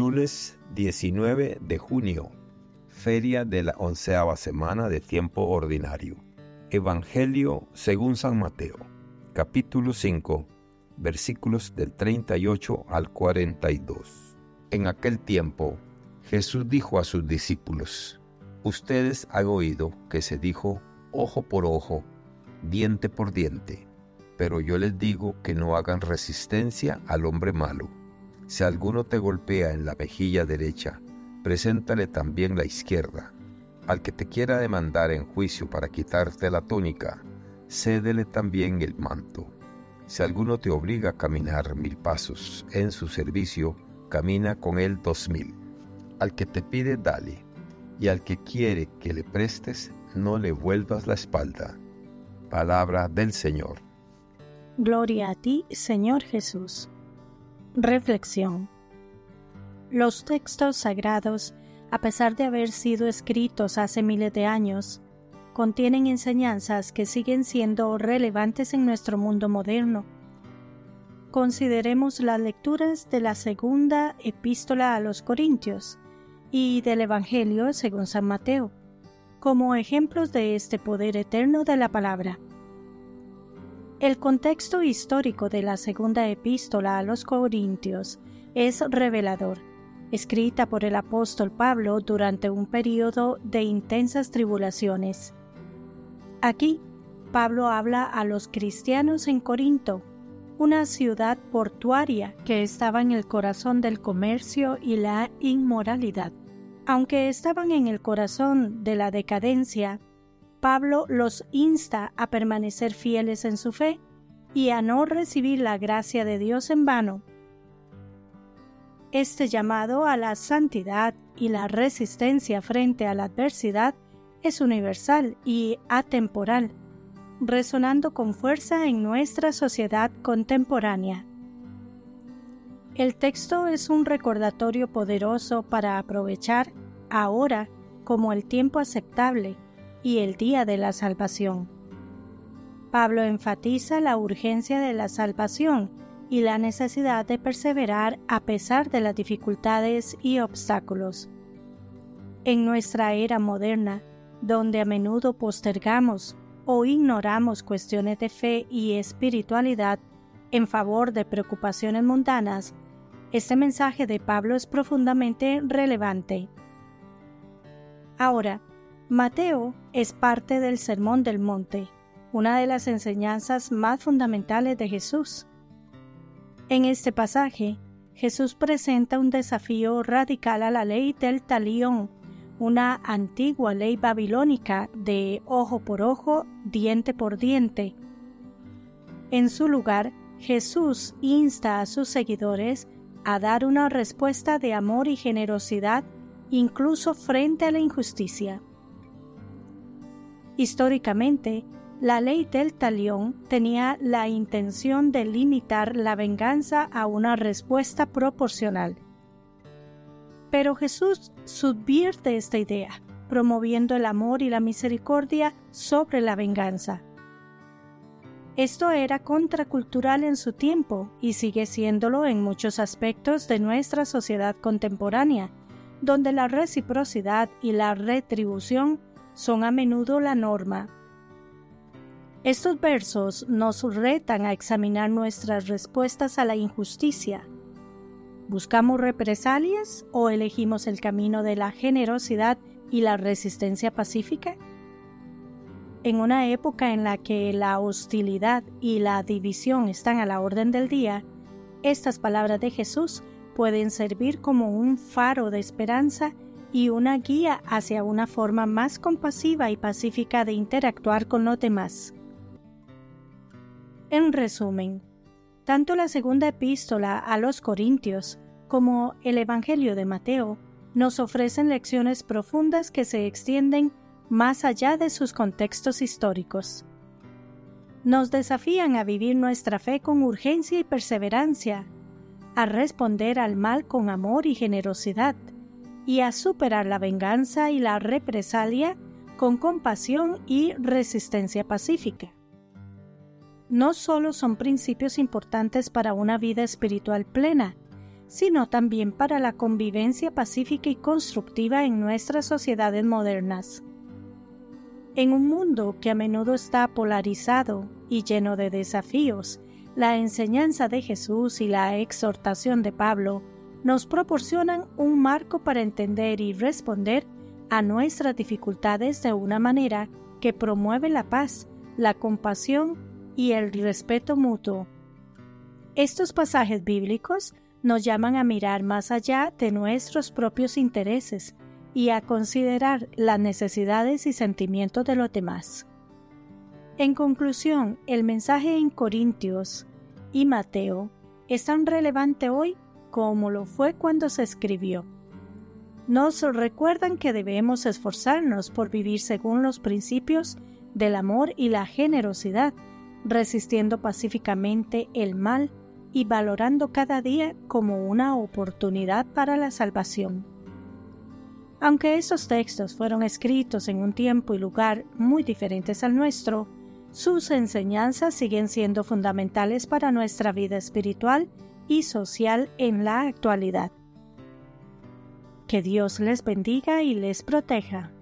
Lunes 19 de junio, feria de la onceava semana de tiempo ordinario. Evangelio según San Mateo, capítulo 5, versículos del 38 al 42. En aquel tiempo, Jesús dijo a sus discípulos, Ustedes han oído que se dijo ojo por ojo, diente por diente, pero yo les digo que no hagan resistencia al hombre malo. Si alguno te golpea en la mejilla derecha, preséntale también la izquierda. Al que te quiera demandar en juicio para quitarte la túnica, cédele también el manto. Si alguno te obliga a caminar mil pasos en su servicio, camina con él dos mil. Al que te pide, dale, y al que quiere que le prestes, no le vuelvas la espalda. Palabra del Señor. Gloria a ti, Señor Jesús. Reflexión. Los textos sagrados, a pesar de haber sido escritos hace miles de años, contienen enseñanzas que siguen siendo relevantes en nuestro mundo moderno. Consideremos las lecturas de la segunda epístola a los Corintios y del Evangelio según San Mateo, como ejemplos de este poder eterno de la palabra. El contexto histórico de la segunda epístola a los Corintios es revelador, escrita por el apóstol Pablo durante un periodo de intensas tribulaciones. Aquí, Pablo habla a los cristianos en Corinto, una ciudad portuaria que estaba en el corazón del comercio y la inmoralidad. Aunque estaban en el corazón de la decadencia, Pablo los insta a permanecer fieles en su fe y a no recibir la gracia de Dios en vano. Este llamado a la santidad y la resistencia frente a la adversidad es universal y atemporal, resonando con fuerza en nuestra sociedad contemporánea. El texto es un recordatorio poderoso para aprovechar ahora como el tiempo aceptable y el día de la salvación. Pablo enfatiza la urgencia de la salvación y la necesidad de perseverar a pesar de las dificultades y obstáculos. En nuestra era moderna, donde a menudo postergamos o ignoramos cuestiones de fe y espiritualidad en favor de preocupaciones mundanas, este mensaje de Pablo es profundamente relevante. Ahora, Mateo es parte del Sermón del Monte, una de las enseñanzas más fundamentales de Jesús. En este pasaje, Jesús presenta un desafío radical a la ley del talión, una antigua ley babilónica de ojo por ojo, diente por diente. En su lugar, Jesús insta a sus seguidores a dar una respuesta de amor y generosidad incluso frente a la injusticia. Históricamente, la ley del talión tenía la intención de limitar la venganza a una respuesta proporcional. Pero Jesús subvierte esta idea, promoviendo el amor y la misericordia sobre la venganza. Esto era contracultural en su tiempo y sigue siéndolo en muchos aspectos de nuestra sociedad contemporánea, donde la reciprocidad y la retribución son a menudo la norma. Estos versos nos retan a examinar nuestras respuestas a la injusticia. ¿Buscamos represalias o elegimos el camino de la generosidad y la resistencia pacífica? En una época en la que la hostilidad y la división están a la orden del día, estas palabras de Jesús pueden servir como un faro de esperanza y una guía hacia una forma más compasiva y pacífica de interactuar con los demás. En resumen, tanto la segunda epístola a los Corintios como el Evangelio de Mateo nos ofrecen lecciones profundas que se extienden más allá de sus contextos históricos. Nos desafían a vivir nuestra fe con urgencia y perseverancia, a responder al mal con amor y generosidad, y a superar la venganza y la represalia con compasión y resistencia pacífica. No solo son principios importantes para una vida espiritual plena, sino también para la convivencia pacífica y constructiva en nuestras sociedades modernas. En un mundo que a menudo está polarizado y lleno de desafíos, la enseñanza de Jesús y la exhortación de Pablo nos proporcionan un marco para entender y responder a nuestras dificultades de una manera que promueve la paz, la compasión y el respeto mutuo. Estos pasajes bíblicos nos llaman a mirar más allá de nuestros propios intereses y a considerar las necesidades y sentimientos de los demás. En conclusión, el mensaje en Corintios y Mateo es tan relevante hoy como lo fue cuando se escribió. Nos recuerdan que debemos esforzarnos por vivir según los principios del amor y la generosidad, resistiendo pacíficamente el mal y valorando cada día como una oportunidad para la salvación. Aunque esos textos fueron escritos en un tiempo y lugar muy diferentes al nuestro, sus enseñanzas siguen siendo fundamentales para nuestra vida espiritual y social en la actualidad. Que Dios les bendiga y les proteja.